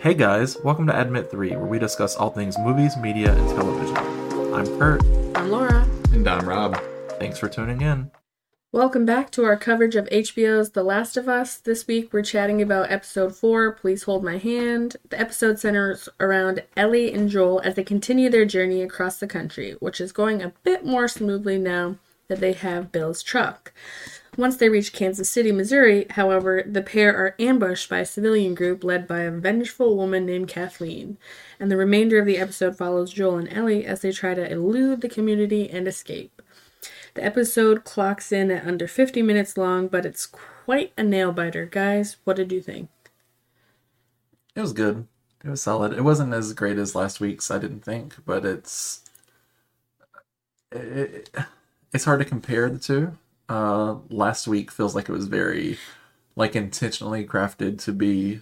Hey guys, welcome to Admit 3, where we discuss all things movies, media, and television. I'm Kurt. I'm Laura. And I'm Rob. Thanks for tuning in. Welcome back to our coverage of HBO's The Last of Us. This week we're chatting about episode 4, Please Hold My Hand. The episode centers around Ellie and Joel as they continue their journey across the country, which is going a bit more smoothly now that they have Bill's truck. Once they reach Kansas City, Missouri, however, the pair are ambushed by a civilian group led by a vengeful woman named Kathleen, and the remainder of the episode follows Joel and Ellie as they try to elude the community and escape. The episode clocks in at under 50 minutes long, but it's quite a nail biter. Guys, what did you think? It was good. It was solid. It wasn't as great as last week's, I didn't think, but it's it, it's hard to compare the two. Uh, last week feels like it was very like intentionally crafted to be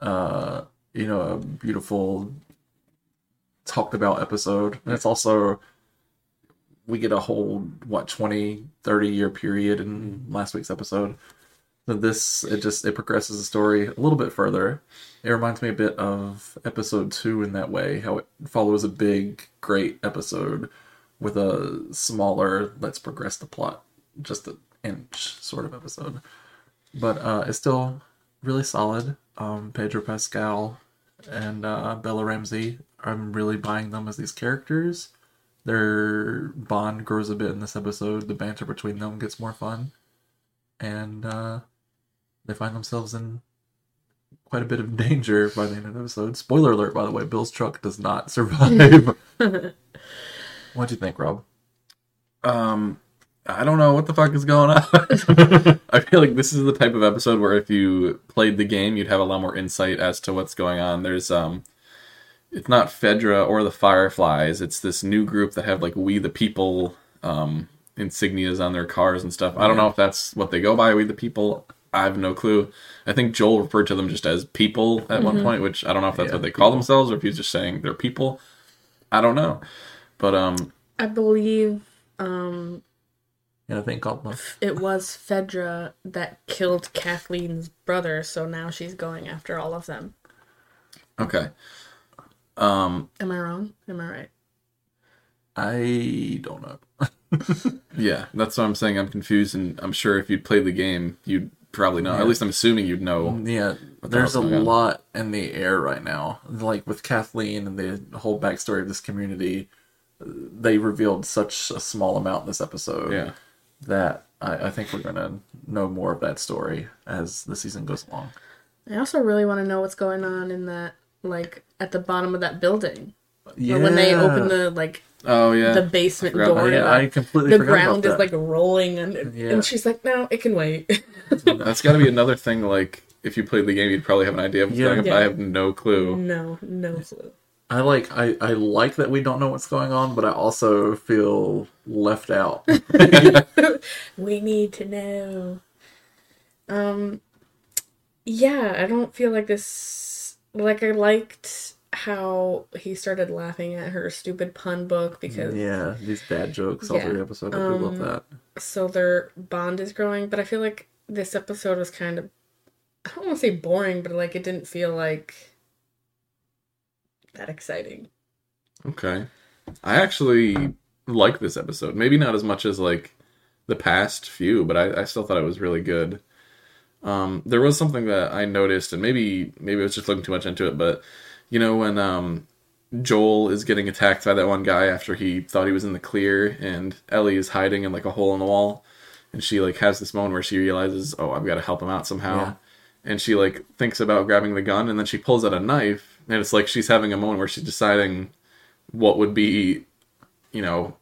uh, you know, a beautiful talked about episode. And it's also we get a whole what 20 30 year period in last week's episode so this it just it progresses the story a little bit further it reminds me a bit of episode two in that way how it follows a big great episode with a smaller let's progress the plot just an inch sort of episode but uh it's still really solid um pedro pascal and uh bella ramsey i'm really buying them as these characters their bond grows a bit in this episode. The banter between them gets more fun, and uh, they find themselves in quite a bit of danger by the end of the episode. Spoiler alert, by the way: Bill's truck does not survive. What'd you think, Rob? Um, I don't know what the fuck is going on. I feel like this is the type of episode where if you played the game, you'd have a lot more insight as to what's going on. There's um, it's not Fedra or the Fireflies. It's this new group that have like We the People um insignias on their cars and stuff. I don't know if that's what they go by, We the People. I have no clue. I think Joel referred to them just as people at one point, which I don't know if that's Yeah, what they call themselves or if he's just saying they're people. I don't know. But um I believe um, Yeah, I think called it was Fedra that killed Kathleen's brother, so now she's going after all of them. okay. Um Am I wrong? Am I right? I don't know. Yeah, that's what I'm saying. I'm confused, and I'm sure if you'd played the game, you'd probably know. Yeah. At least I'm assuming you'd know. Yeah, the there's a on? lot in the air right now. Like with Kathleen and the whole backstory of this community, they revealed such a small amount in this episode. Yeah, that I, I think we're gonna know more of that story as the season goes along. I also really want to know what's going on in that, like, at the bottom of that building. Yeah, When they open the, like, Oh yeah. the basement forgot door. about and, yeah, like, I completely the forgot ground about is, that. like, rolling. And, Yeah. and she's like, no, it can wait. That's got to be another thing. Like, if you played the game, you'd probably have an idea of what's Yeah. going. But Yeah. I have no clue. no, no clue. I like I, I like that we don't know what's going on, but I also feel left out. We need to know. Um, yeah, I don't feel like this. Like, I liked how he started laughing at her stupid pun book because yeah, these bad jokes all Yeah. through the episode. I do love Um, that. so their bond is growing. But I feel like this episode was kind of. I don't want to say boring, but like it didn't feel like that exciting. Okay. I actually like this episode. Maybe not as much as like the past few, but I, I still thought it was really good. Um, there was something that I noticed, and maybe maybe I was just looking too much into it, but you know when um, Joel is getting attacked by that one guy after he thought he was in the clear, and Ellie is hiding in like a hole in the wall, and she like has this moment where she realizes, oh, I've got to help him out somehow, Yeah. and she like thinks about grabbing the gun, and then she pulls out a knife, and it's like she's having a moment where she's deciding what would be, you know,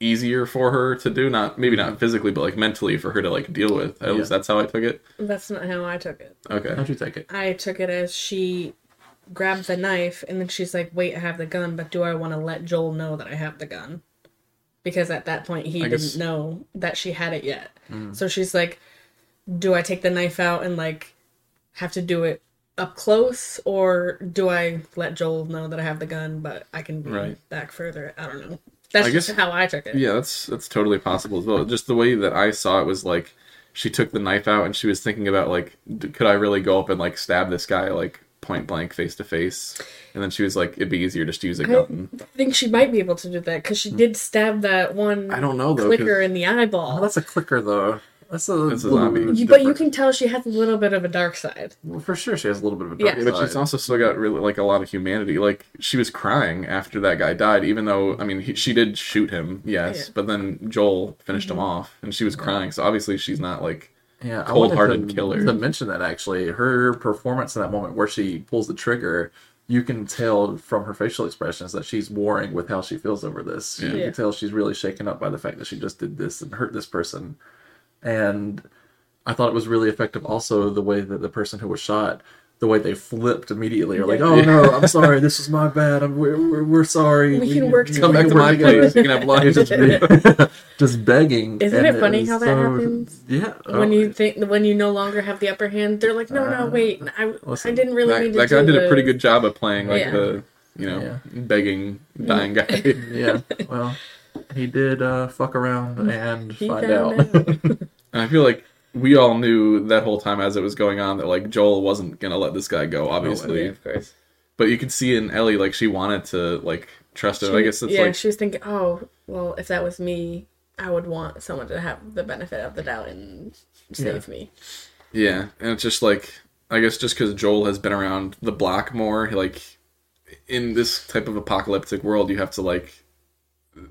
easier for her to do. Not maybe not physically, but like mentally for her to like deal with. At Yeah. least that's how I took it. That's not how I took it. Okay. How'd you take it? I took it as she grabbed the knife and then she's like, "Wait, I have the gun, but do I want to let Joel know that I have the gun?" Because at that point he I didn't guess- know that she had it yet. Mm. So she's like, "Do I take the knife out and like have to do it up close or do I let Joel know that I have the gun but I can be Right. back further?" I don't know. That's I just guess- how I took it. Yeah, that's that's totally possible as well. Just the way that I saw it was like she took the knife out and she was thinking about like, d- could I really go up and like stab this guy like point blank face to face, and then she was like, "It'd be easier just to use a gun." I think she might be able to do that because she hmm. did stab that one I don't know though. clicker in the Oh, eyeball. that's a clicker though. That's a, That's a little zombie. bit You- but you can tell she has a little bit of a dark side. Well, for sure, she has a little bit of a Yeah. dark But she's also still got really like a lot of humanity. Like she was crying after that guy died, even though I mean he, she did shoot him, yes, Yeah. Mm-hmm. but then Joel finished him off, and she was crying. So obviously she's not like Yeah, I cold-hearted to, killer. To mention that actually, her performance in that moment where she pulls the trigger, you can tell from her facial expressions that she's warring with how she feels over this. You can tell she's really shaken up by the fact that she just did this and hurt this person. And I thought it was really effective also the way that the person who was shot, the way they flipped immediately, or like, Yeah. "Oh no, I'm sorry, this is my bad. I'm, we're, we're, we're sorry. We can work come back to my place. You can have lunch. just, be- just begging. Isn't it funny was how that so- happens? Yeah. when oh, you think when you no longer have the upper hand, they're like, no, no, Uh, wait, I, I didn't really mean that, to that guy do did a pretty good job of playing like Yeah. the you know Yeah. begging dying guy. yeah. Well, he did uh, fuck around and He find out. out. And I feel like we all knew that whole time as it was going on that like Joel wasn't gonna let this guy go, oh, obviously. yeah, of course. But you could see in Ellie like she wanted to like trust him. I guess it's yeah, like she was thinking, oh, well, if that was me, I would want someone to have the benefit of the doubt and save me. yeah, and it's just like I guess just because Joel has been around the block more, like in this type of apocalyptic world, you have to like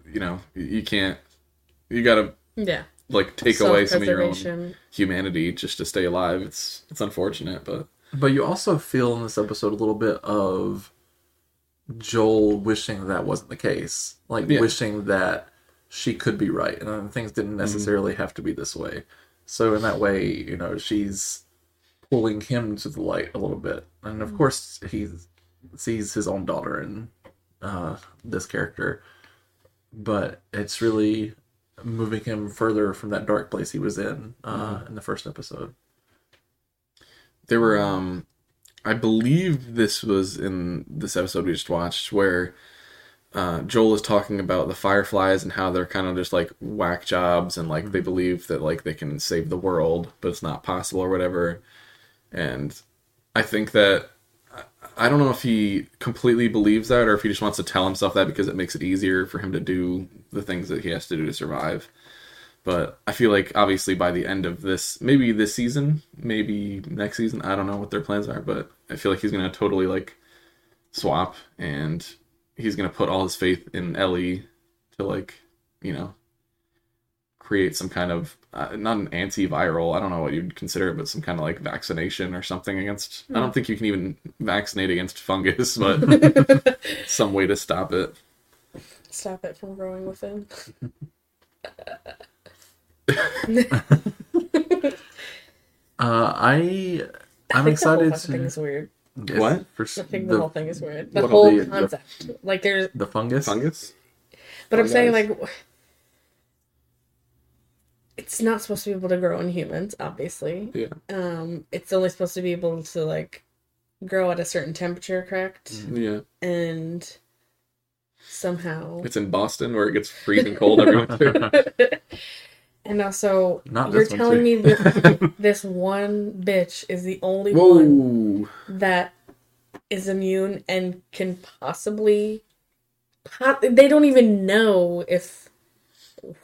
you know you can't you gotta Yeah. Like take away some of your own humanity just to stay alive. It's it's unfortunate, but But you also feel in this episode a little bit of Joel wishing that wasn't the case. Like Yeah. wishing that she could be right and things didn't necessarily have to be this way. So in that way, you know, she's pulling him to the light a little bit. And of course he sees his own daughter in uh, this character. But it's really moving him further from that dark place he was in uh, in the first episode. there were um I believe this was in this episode we just watched where uh, Joel is talking about the Fireflies and how they're kind of just like whack jobs and like they believe that like they can save the world, but it's not possible or whatever. And I think that I don't know if he completely believes that or if he just wants to tell himself that because it makes it easier for him to do the things that he has to do to survive. But I feel like obviously by the end of this, maybe this season, maybe next season, I don't know what their plans are, but I feel like he's gonna totally like swap and he's gonna put all his faith in Ellie to like, you know, create some kind of uh, not an antiviral, I don't know what you'd consider it, but some kind of like vaccination or something against. I don't think you can even vaccinate against fungus, but some way to stop it. Stop it from growing within. Uh, I I I'm think the whole excited thing to is weird. Yes, What? for I s- think the, the, whole thing is weird. The whole the- the- concept. like there's the fungus. Fungus? But I'm saying like it's not supposed to be able to grow in humans, obviously. Yeah. Um, it's only supposed to be able to like grow at a certain temperature, correct? Mm-hmm. Yeah. And somehow It's in Boston where it gets freezing cold every winter. and also Not you're this one, telling too. me this this one bitch is the only one that is immune and can possibly po- they don't even know if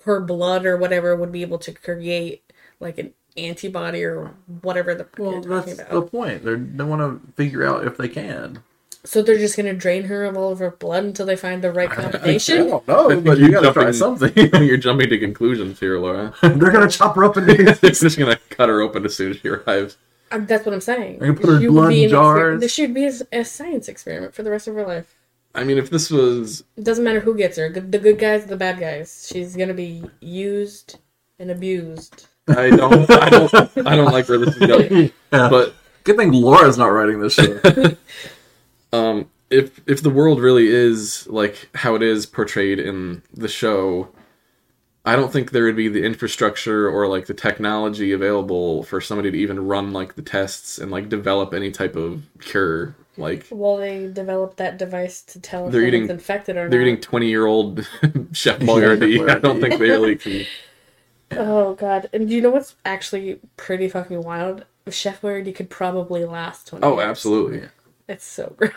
her blood or whatever would be able to create like an antibody or whatever the Well, you're talking that's about. the point. They're, they want to figure out if they can. So they're just gonna drain her of all of her blood until they find the right combination. I combination. don't know, but You're gotta try something. You're jumping to conclusions here, Laura. They're gonna chop her up in They're just gonna cut her open as soon as she arrives. Um, that's what I'm saying. They can put her blood in an exper- jars. This should be a, a science experiment for the rest of her life. I mean, if this was It doesn't matter who gets her, the good guys, the bad guys. She's gonna be used and abused. I don't, I don't, I don't like where this is going. Yeah. But Good thing Laura's not writing this show. um, if if the world really is like how it is portrayed in the show, I don't think there would be the infrastructure or like the technology available for somebody to even run like the tests and like develop any type of cure. Like Well, they developed that device to tell if They're someone's eating- infected or not. they're not. eating twenty year old Chef Boyardee. I don't think they really can. Oh god! And do you know what's actually pretty fucking wild? Chef Boyardee could probably last twenty. Oh, years. absolutely. It's so gross.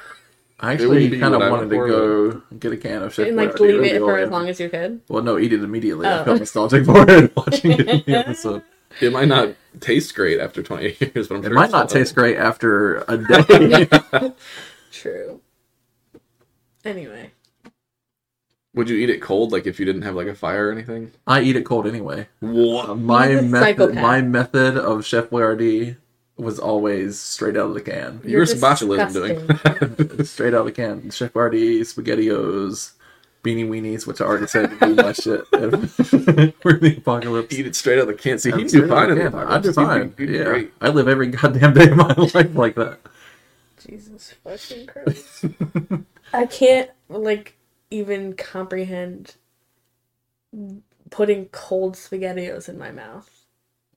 I actually be kind of what I wanted to went go get a can of Chef And like Boyardee leave early it for as long as you could. Well, no, eat it immediately. I Oh. felt nostalgic for it watching it in the episode. It might not taste great after 28 years, but I'm It sure might it's not still taste great after a day. True. Anyway, Would you eat it cold, like if you didn't have like a fire or anything? I eat it cold anyway. What? Uh, my method, my method of Chef Boyardee was always straight out of the can. You were You're some botulism doing. straight out of the can. Chef Boyardee, SpaghettiOs, Beanie Weenies, which I already said would be my shit. We're the apocalypse. eat it straight out of the can. See, I'm he straight do fine in the the can. I do fine. He'd he'd Yeah, great. I live every goddamn day of my life like that. Jesus fucking Christ. I can't like even comprehend putting cold spaghettios in my mouth.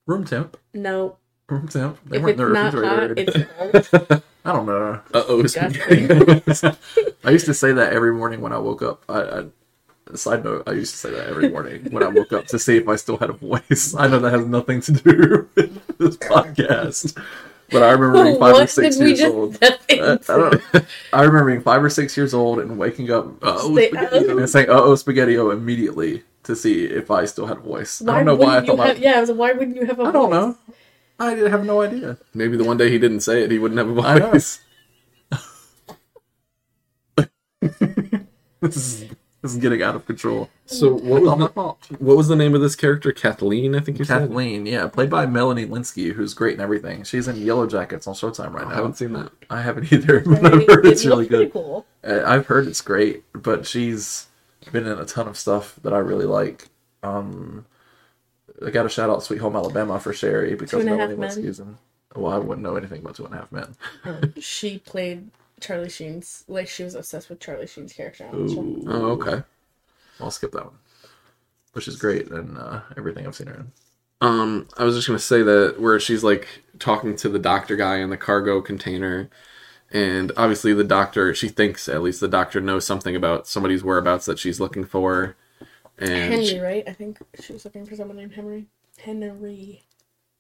Room temp. No, Room temp. They if weren't it's in the not hot, it's cold. I don't know. Uh oh, Disgusting. I used to say that every morning when I woke up. I, I side note, I used to say that every morning when I woke up to see if I still had a voice. I know that has nothing to do with this podcast, but I remember being five or six years old. I, I don't. I remember being five or six years old and waking up oh Say, "Uh-oh." and saying "uh oh spaghettio" immediately to see if I still had a voice. I don't know why I wouldn't you thought. I, yeah, I was like, why wouldn't you have a I don't voice? know. I didn't have no idea. Maybe the one day he didn't say it, he wouldn't have a know. voice. This is this is getting out of control. So what It's all my was, the, what was the name of this character? Kathleen, I think you said. Kathleen, yeah, played by Melanie Lynskey, who's great in everything. She's in Yellowjackets on Showtime right now. I haven't seen that. I haven't either, but Right? I've heard It it's really good. Cool. Uh, I've heard it's great, but she's been in a ton of stuff that I really like. Um, I got to shout out Sweet Home Alabama for Sherry because Two and a Half Melanie Men. Lynskey's. Well, I wouldn't know anything about Two and a Half Men. Um, she played Charlie Sheen's like she was obsessed with Charlie Sheen's character on the show. Ooh. Oh, okay. I'll skip that one. Which is great and uh, everything I've seen her in. Um, I was just gonna say that where she's like talking to the doctor guy in the cargo container, and obviously the doctor, she thinks at least the doctor knows something about somebody's whereabouts that she's looking for, and Henry, she- right? I think she was looking for someone named Henry. Henry.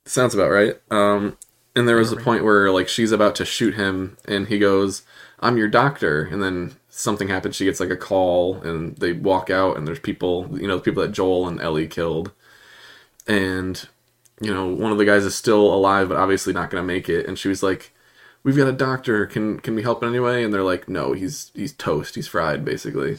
sounds about right. Um, and there was a point where like she's about to shoot him, and he goes, "I'm your doctor," and then something happens. She gets like a call, and they walk out, and there's people, you know, the people that Joel and Ellie killed, and you know, one of the guys is still alive, but obviously not going to make it. And she was like, "We've got a doctor. Can can we help in any way?" And they're like, "No, he's he's toast. He's fried, basically."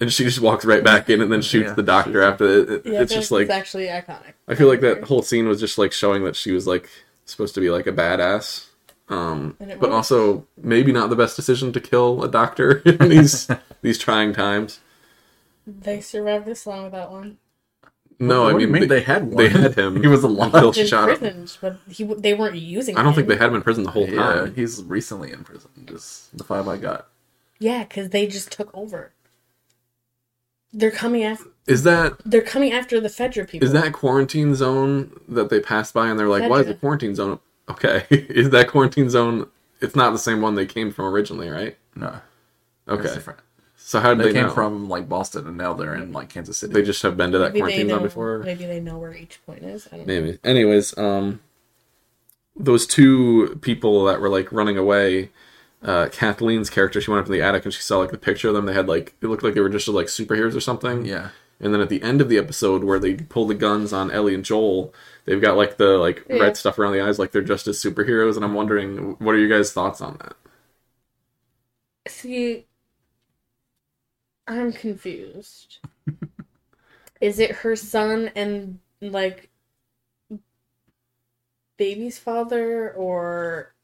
And she just walks right back in and then shoots Yeah, the doctor after it. It- Yeah, it's just that's like actually iconic. I feel like that whole scene was just like showing that she was like supposed to be like a badass. Um, but was. also maybe not the best decision to kill a doctor in these these trying times. They survived this long without one. No, What I mean, mean they, they had one? they had him. He was alive. until she In shot him. but he they weren't using. I don't think they had him in prison the whole Yeah, time. he's recently in prison. Just the five I got. Yeah, because they just took over. They're coming after. Is that They're coming after the Fedra people. is that quarantine zone that they passed by and they're like, why is the quarantine zone? Okay, is that quarantine zone? It's not the same one they came from originally, right? No, Okay, so how did They, they, came know? from like Boston, and now they're in like Kansas City. They just have been to that Maybe quarantine know. zone before. Maybe they know where each point is. I don't know. Maybe. Anyways, um, those two people that were like running away, uh, Kathleen's character, she went up in the attic and she saw like the picture of them. They had like it looked like they were just like superheroes or something. yeah, And then at the end of the episode where they pull the guns on Ellie and Joel, they've got like the like Yeah. red stuff around the eyes, like they're just as superheroes. And I'm wondering, what are you guys' thoughts on that? See, I'm confused. is it her son and like baby's father, or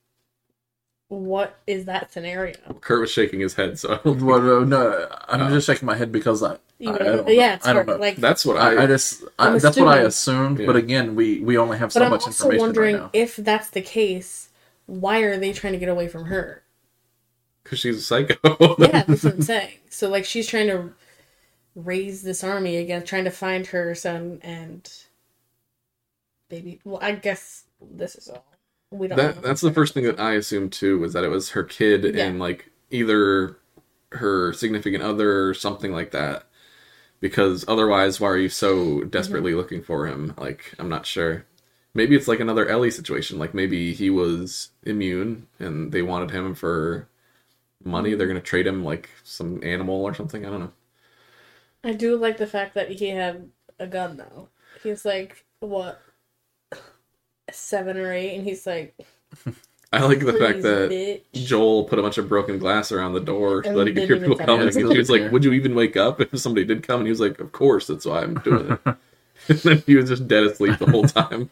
what is that scenario? Kurt was shaking his head, so well, no, no, I'm Oh. just shaking my head because I, I, I don't know. yeah, it's I don't know. like. that's what I. I, I just I, I'm that's what I assuming. assumed. But again, we we only have so but I'm much also information wondering right now. if that's the case. Why are they trying to get away from her? Because she's a psycho. Yeah, that's what I'm saying. So like she's trying to raise this army again, trying to find her son and baby. Well, I guess this is all. We don't. that that's the first thing that I assumed too was that it was her kid Yeah. and like either her significant other or something like that. Because otherwise, why are you so desperately mm-hmm. looking for him? Like, I'm not sure. Maybe it's like another Ellie situation. Like maybe he was immune and they wanted him for money. They're gonna trade him like some animal or something. I don't know. I do like the fact that he had a gun though. He's like what seven or eight, and he's like, I like the fact that bitch." Joel put a bunch of broken glass around the door so And that he could hear people tell coming. And he was like, "Would you even wake up if somebody did come?" And he was like, "Of course, that's why I'm doing it." and then he was just dead asleep the whole time.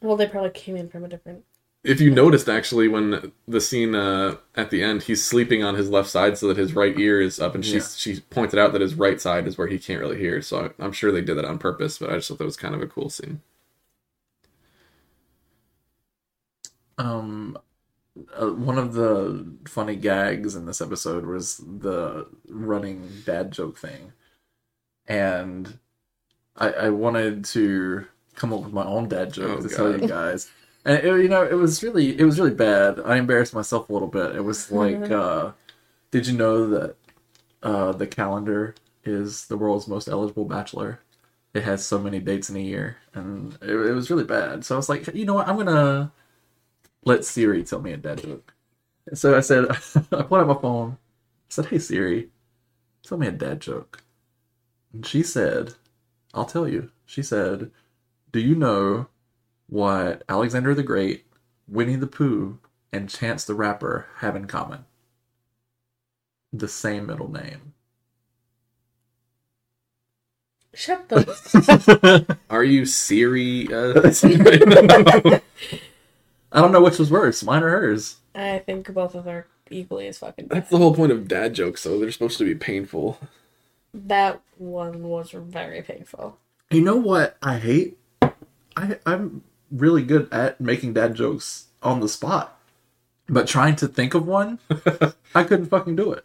Well, they probably came in from a different. If you noticed, actually, when the scene uh, at the end, he's sleeping on his left side so that his right ear is up, and she Yeah. she pointed out that his right side is where he can't really hear. So I'm sure they did that on purpose, but I just thought that was kind of a cool scene. Um, uh, one of the funny gags in this episode was the running dad joke thing, and I, I wanted to come up with my own dad joke Oh, to tell you guys. And it, you know, it was really, it was really bad. I embarrassed myself a little bit. It was like, uh, did you know that uh, the calendar is the world's most eligible bachelor? It has so many dates in a year, and it, it was really bad. So I was like, you know what, I'm gonna let Siri tell me a dad joke. So I said, I pulled out my phone. I said, hey Siri, tell me a dad joke. And she said, I'll tell you. She said, do you know what Alexander the Great, Winnie the Pooh, and Chance the Rapper have in common? The same middle name. Shut the. Are you Siri? Uh, I don't know which was worse, mine or hers. I think both of them are equally as fucking bad. That's the whole point of dad jokes, though. They're supposed to be painful. That one was very painful. You know what I hate? I I'm really good at making dad jokes on the spot. But trying to think of one, I couldn't fucking do it.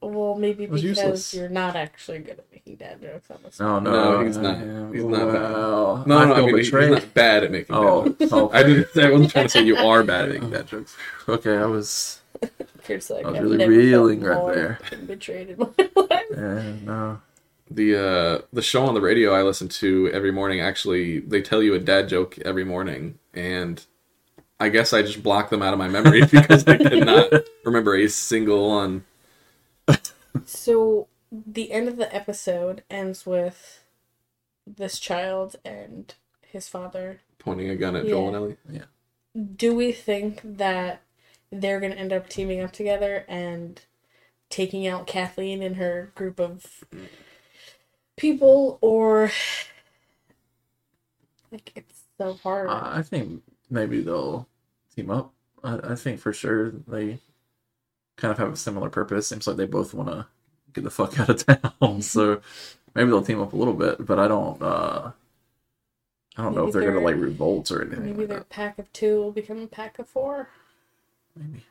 Well, maybe was because useless. you're not actually good at making dad jokes on the. Oh no, No, he's not. He's not bad. wow. No, I no, I feel mean, he's not bad at making Oh, dad jokes. okay. I didn't. I wasn't trying to say you are bad at making dad jokes. okay, I was. It's like, I was I've really reeling right there. Betrayed in my life. Yeah, no. The uh, the show on the radio I listen to every morning. Actually, they tell you a dad joke every morning, and I guess I just block them out of my memory because I cannot remember a single one. So the end of the episode ends with this child and his father. Pointing a gun at Joel and Ellie. Yeah. Do we think that they're gonna end up teaming up together and taking out Kathleen and her group of people, or like it's so hard? I I think maybe they'll team up. I, I think for sure they kind of have a similar purpose. Seems like they both want to get the fuck out of town. so maybe they'll team up a little bit, but I don't. uh I don't know if they're, gonna like revolt or anything. Maybe like their that. pack of two will become a pack of four. Maybe.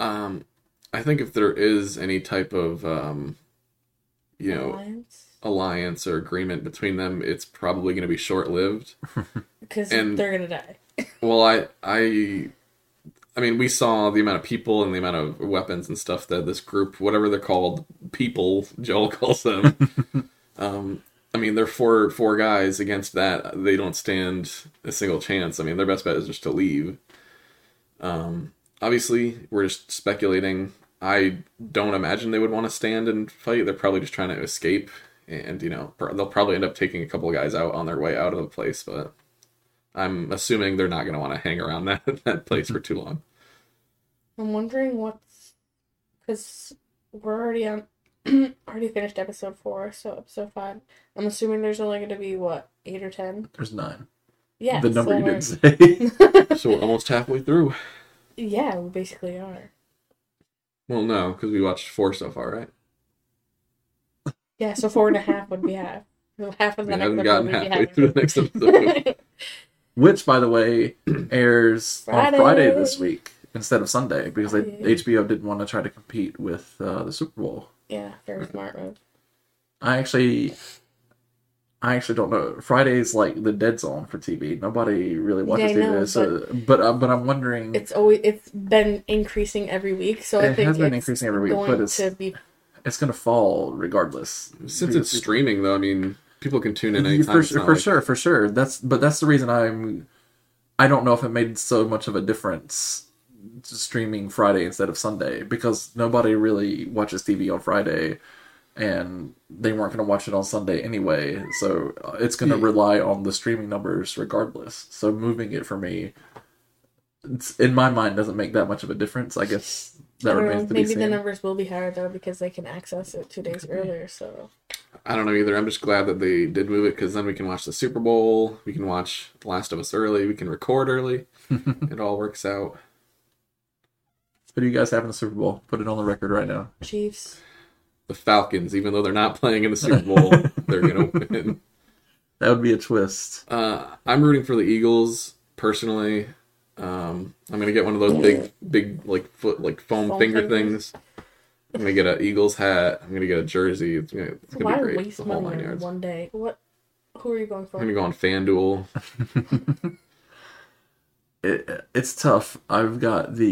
Um, I think if there is any type of um, you know, Alliance. alliance or agreement between them, it's probably going to be short lived. Because and- they're gonna die. Well, I, I, I mean, we saw the amount of people and the amount of weapons and stuff that this group, whatever they're called, people Joel calls them. um, I mean, they're four four guys against that. They don't stand a single chance. I mean, their best bet is just to leave. Um, obviously, we're just speculating. I don't imagine they would want to stand and fight. They're probably just trying to escape, and you know, pr- they'll probably end up taking a couple of guys out on their way out of the place. But I'm assuming they're not going to want to hang around that that place for too long. I'm wondering what's because we're already on already finished episode four, so episode five. I'm assuming there's only going to be what eight or ten. There's nine. Yeah, the number so you we're- didn't say. So we're almost halfway through. yeah, we basically are. Well, no, because we watched four so far, right? Yeah, so four and a half would be half. Half of We next haven't episode gotten halfway half. through the next episode. Which, by the way, airs Friday. on Friday this week instead of Sunday because they, HBO didn't want to try to compete with uh, the Super Bowl. yeah, very smart move. I actually, I actually don't know. Friday's like the dead zone for TV. Nobody really watches Yeah, I know, TV. so, but uh, but I'm wondering. It's always it's been increasing every week, so I It think has been it's increasing every week, going but it's- to be it's gonna fall regardless. Since it's streaming, though, I mean, people can tune in anytime. for, sure, for like- sure, for sure. That's but that's the reason I'm. I don't know if it made so much of a difference streaming Friday instead of Sunday because nobody really watches TV on Friday and they weren't going to watch it on Sunday anyway. So uh, it's going to rely on the streaming numbers regardless. So moving it for me, it's, in my mind, doesn't make that much of a difference. I guess I that don't know. remains to be Maybe the numbers will be higher though because they can access it two days earlier. So I don't know either. I'm just glad that they did move it because then we can watch the Super Bowl. We can watch The Last of Us early. We can record early. it all works out. Who do you guys have in the Super Bowl? Put it on the record right now. Chiefs. The Falcons, even though they're not playing in the Super Bowl, they're gonna win. That would be a twist. Uh, I'm rooting for the Eagles personally. Um, I'm gonna get one of those big, big like foot like foam, Foam finger fingers? things. I'm gonna get an Eagles hat. I'm gonna get a jersey. It's gonna, it's gonna Why be great. waste The money on yards. one day? What? Who are you going for? I'm gonna go on FanDuel. It, it's tough. I've got the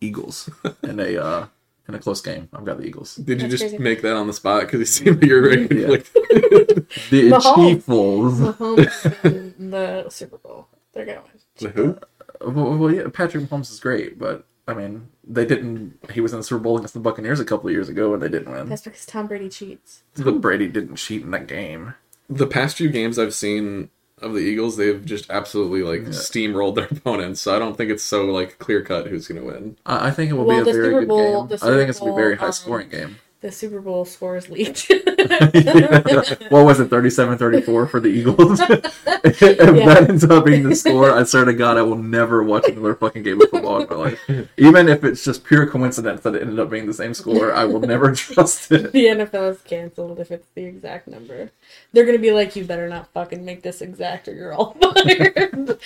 Eagles in a uh, in a close game. I've got the Eagles. Did you That's just crazy. make that on the spot? Because you seem like you're very Yeah. conflicted. The Mahomes. Chiefs. Mahomes in the Super Bowl. They're gonna win. the who? Well, well, yeah, Patrick Mahomes is great, but I mean, they didn't. He was in the Super Bowl against the Buccaneers a couple of years ago, and they didn't win. That's because Tom Brady cheats. But Brady didn't cheat in that game. The past few games I've seen of the Eagles, they've just absolutely like steamrolled their opponents. So I don't think it's so like clear cut who's gonna win. I, I think it will Well, be a very Super good Bowl- game. I think it's gonna be a very high scoring um, game. The Super Bowl scores leaked. what was it 37-34 for the eagles if that ends up being the score i swear to god i will never watch another fucking game of football in my life even if it's just pure coincidence that it ended up being the same score i will never trust it the NFL is canceled if it's the exact number. They're gonna be like, you better not fucking make this exact or you're all fired.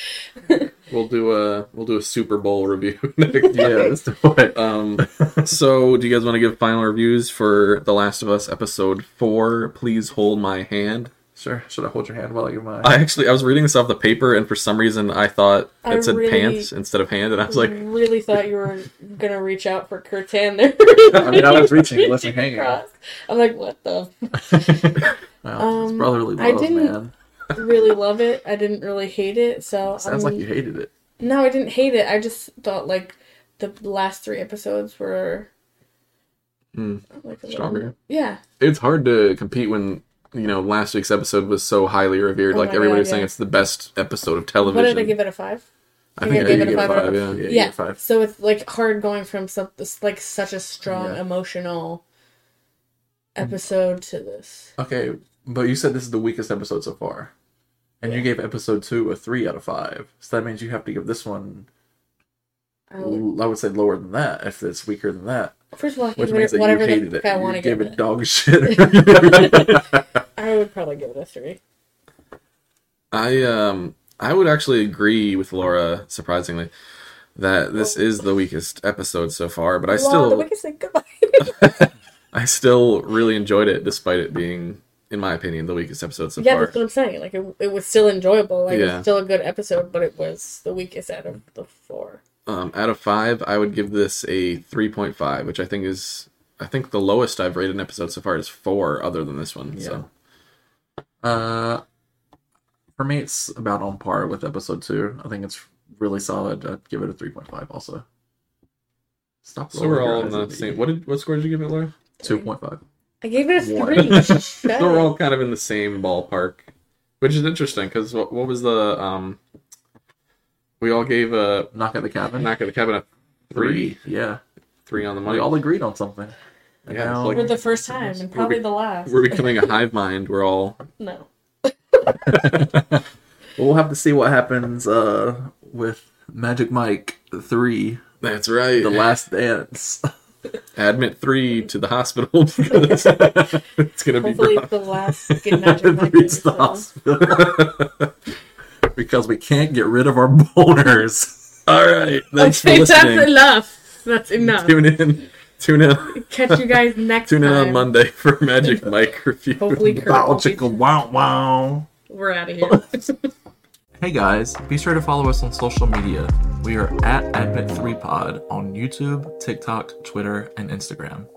We'll do a we'll do a Super Bowl review next. yeah let's do it Um, so do you guys want to give final reviews for The Last of Us episode four? Please hold my hand. sure should i hold your hand while i give my I actually I was reading this off the paper and for some reason I thought I it said really- pants instead of hand and I was like really thought you were gonna reach out for Kurt's hand there. I mean, I was reaching, it wasn't hanging. Across. I'm like, what the? well, it's Um, brotherly I love didn't- man really love it. I didn't really hate it. So sounds I'm- like you hated it No, I didn't hate it. I just thought like the last three episodes were Hmm, like a little- stronger. Yeah, It's hard to compete when you know last week's episode was so highly revered. Oh like everybody God, was saying yeah. it's the best episode of television. what did I give it a five? I I think I gave gave it a five. five. Yeah. yeah, yeah. five So it's like hard going from some like such a strong Yeah. emotional episode to this. okay but you said this is the weakest episode so far and you gave episode two a three out of five so that means you have to give this one I would- I would say lower than that if it's weaker than that. First of all, I Which give means it that whatever you the hated fuck it. I want to give it it. dog shit. I would probably give it a three. I um I would actually agree with Laura surprisingly that this is the weakest episode so far, but I Wow, the still weakest thing. I still really enjoyed it despite it being in my opinion the weakest episode so yeah, far. Yeah, that's what I'm saying. Like it, it was still enjoyable. Like it Yeah. was still a good episode, but it was the weakest out of the four. Um out of 5, I would give this a 3.5, which I think is I think the lowest I've rated an episode so far is 4 other than this one. So uh, for me, it's about on par with episode two. I think it's really solid. I'd give it a three point five. Also, stop. so we're rolling your all in eyes the same what did what score did you give it, Laura? Two point five. I gave it a One. three. Shut so we're all kind of in the same ballpark, which is interesting because what, what was the um? We all gave a Knock at the cabin. knock at the cabin a three, Yeah, three on the we money. all agreed on something. And Yeah, it's now- like- For the first time, and probably the last. We're becoming a hive mind. We're all No. we'll have to see what happens uh, with Magic Mike three, that's right. the last dance. Admit three to the hospital because it's gonna be Hopefully, the last Good Magic Mike Reach the hospital. because we can't get rid of our boners. All right, thanks for Okay, that's enough. That's enough. Tune in, tune in, Catch you guys next tune in time. on Monday for Magic Mike review. Hopefully, Kurt Bow won't be- chicka wow wow. We're out of here. Hey guys, be sure to follow us on social media. We are at Admit3Pod on YouTube, TikTok, Twitter, and Instagram.